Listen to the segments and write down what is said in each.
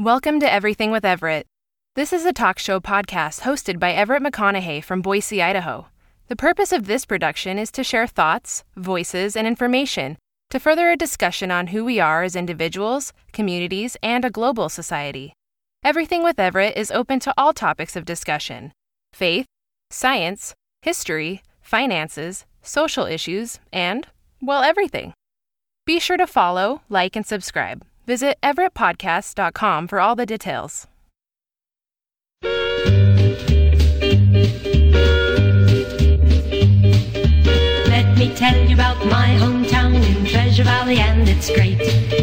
Welcome to Everything with Everett. This is a talk show podcast hosted by Everett McConaughey from Boise, Idaho. The purpose of this production is to share thoughts, voices, and information to further a discussion on who we are as individuals, communities, and a global society. Everything with Everett is open to all topics of discussion faith, science, history, finances, social issues, and, well, everything. Be sure to follow, like, and subscribe. Visit everettpodcast.com for all the details. Let me tell you about my hometown in Treasure Valley, and it's great.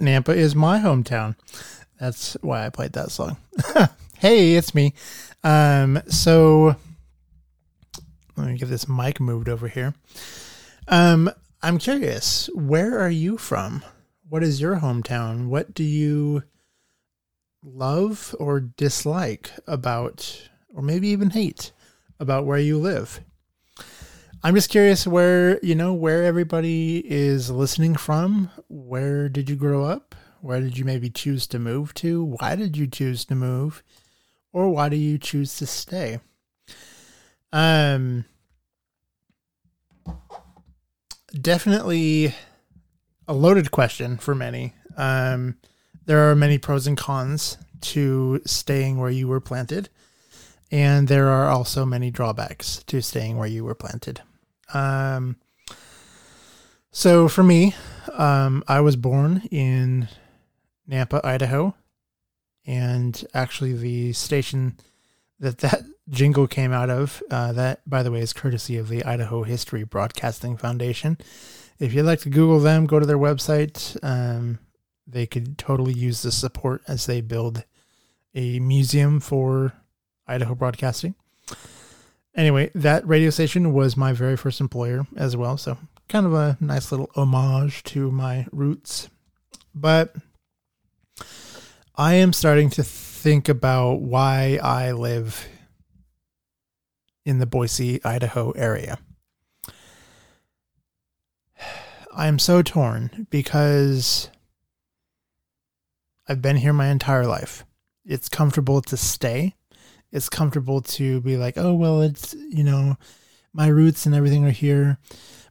Nampa is my hometown. That's why I played that song. hey, it's me. Um, so let me get this mic moved over here. Um, I'm curious, where are you from? What is your hometown? What do you love or dislike about, or maybe even hate about where you live? I'm just curious where, you know, where everybody is listening from. Where did you grow up? Where did you maybe choose to move to? Why did you choose to move? Or why do you choose to stay? Um definitely a loaded question for many. Um there are many pros and cons to staying where you were planted. And there are also many drawbacks to staying where you were planted. Um, so for me, um, I was born in Nampa, Idaho, and actually the station that that jingle came out of, uh, that by the way is courtesy of the Idaho History Broadcasting Foundation. If you'd like to Google them, go to their website. Um, they could totally use the support as they build a museum for Idaho broadcasting anyway, that radio station was my very first employer as well. So kind of a nice little homage to my roots. But I am starting to think about why I live in the Boise, Idaho area. I am so torn because I've been here my entire life. It's comfortable to stay it's comfortable to be like, oh, well, it's, you know, my roots and everything are here.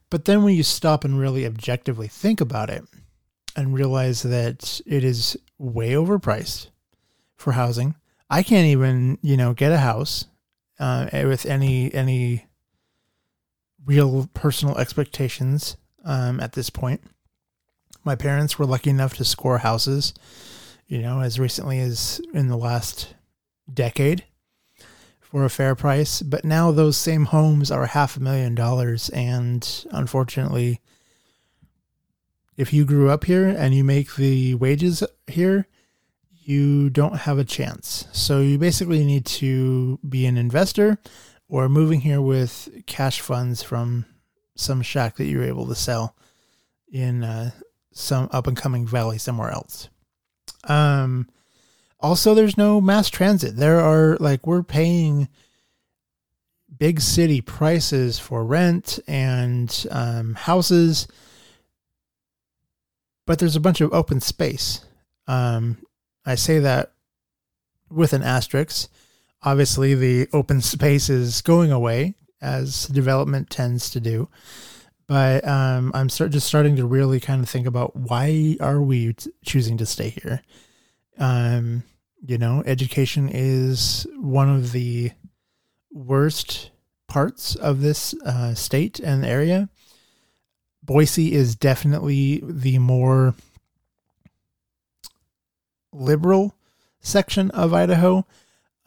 But then when you stop and really objectively think about it and realize that it is way overpriced for housing, I can't even, you know, get a house uh, with any, any real personal expectations um, at this point. My parents were lucky enough to score houses, you know, as recently as in the last decade for a fair price. But now those same homes are half a million dollars. And unfortunately, if you grew up here and you make the wages here, you don't have a chance. So you basically need to be an investor or moving here with cash funds from some shack that you're able to sell in uh, some up and coming valley somewhere else. Um, also, there's no mass transit. There are like we're paying big city prices for rent and um, houses, but there's a bunch of open space. Um, I say that with an asterisk. Obviously, the open space is going away as development tends to do. But um, I'm start, just starting to really kind of think about why are we t- choosing to stay here? Um, you know, education is one of the worst parts of this uh, state and area. Boise is definitely the more liberal section of Idaho.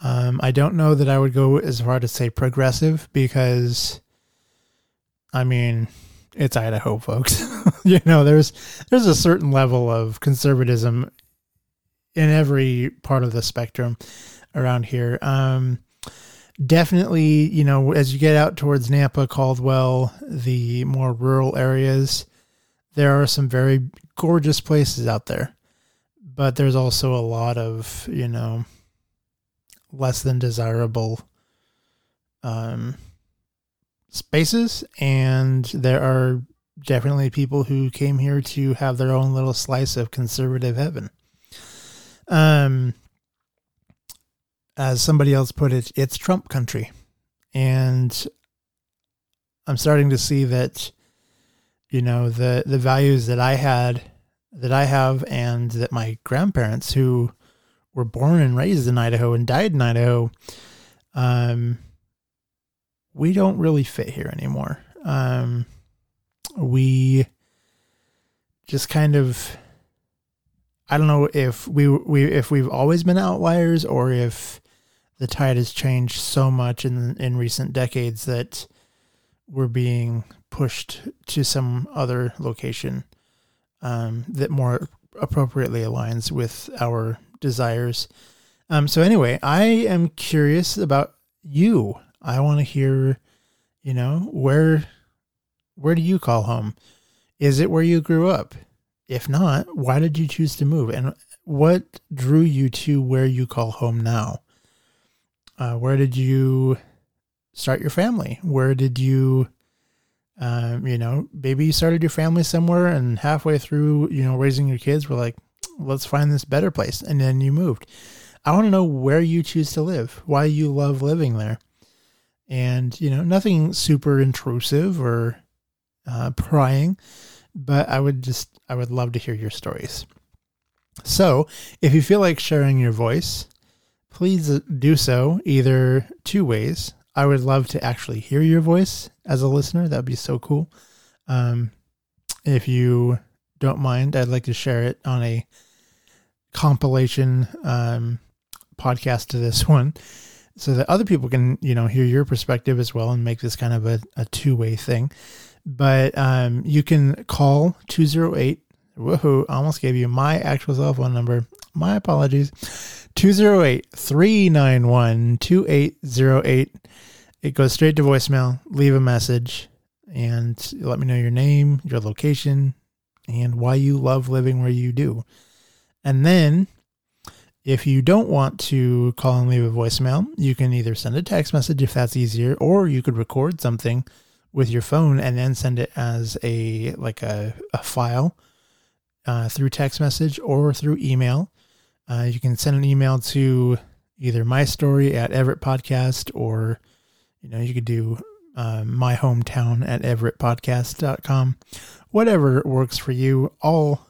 Um, I don't know that I would go as far to say progressive because, I mean, it's Idaho, folks. you know, there's there's a certain level of conservatism in every part of the spectrum around here. Um, definitely, you know, as you get out towards Nampa, Caldwell, the more rural areas, there are some very gorgeous places out there. But there's also a lot of, you know, less than desirable um, spaces. And there are definitely people who came here to have their own little slice of conservative heaven. Um, as somebody else put it, it's Trump country. And I'm starting to see that, you know, the, the values that I had, that I have, and that my grandparents who were born and raised in Idaho and died in Idaho, um, we don't really fit here anymore. Um, we just kind of I don't know if we we if we've always been outliers or if the tide has changed so much in in recent decades that we're being pushed to some other location um, that more appropriately aligns with our desires. Um, so anyway, I am curious about you. I want to hear, you know, where where do you call home? Is it where you grew up? If not, why did you choose to move? And what drew you to where you call home now? Uh, where did you start your family? Where did you, um, you know, maybe you started your family somewhere and halfway through, you know, raising your kids, we're like, let's find this better place. And then you moved. I want to know where you choose to live, why you love living there. And, you know, nothing super intrusive or uh, prying, but I would just, I would love to hear your stories. So if you feel like sharing your voice, please do so either two ways. I would love to actually hear your voice as a listener. That would be so cool. Um, if you don't mind, I'd like to share it on a compilation um, podcast to this one so that other people can, you know, hear your perspective as well and make this kind of a, a two way thing. But um, you can call 208 woohoo almost gave you my actual cell phone number. My apologies. 208 391 2808 it goes straight to voicemail. Leave a message and let me know your name your location and why you love living where you do. And then if you don't want to call and leave a voicemail you can either send a text message if that's easier or you could record something with your phone and then send it as a like a, a file uh, through text message or through email. Uh, you can send an email to either my story at Everett Podcast or you know you could do uh, my hometown at everettpodcast.com. Whatever works for you. All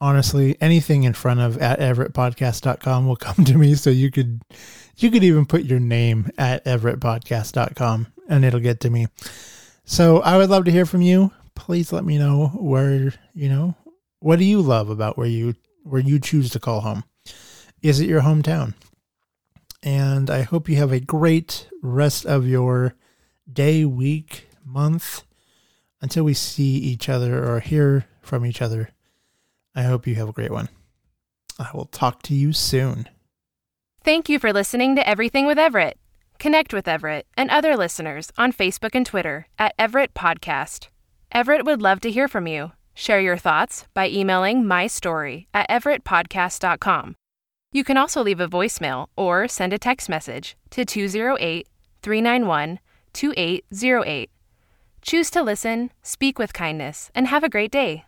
honestly, anything in front of at everettpodcast.com will come to me. So you could you could even put your name at everettpodcast.com and it'll get to me. So I would love to hear from you. Please let me know where, you know, what do you love about where you where you choose to call home? Is it your hometown? And I hope you have a great rest of your day, week, month until we see each other or hear from each other. I hope you have a great one. I will talk to you soon. Thank you for listening to Everything with Everett. Connect with Everett and other listeners on Facebook and Twitter at Everett Podcast. Everett would love to hear from you. Share your thoughts by emailing my story at everettpodcast.com. You can also leave a voicemail or send a text message to 208 391 2808. Choose to listen, speak with kindness, and have a great day.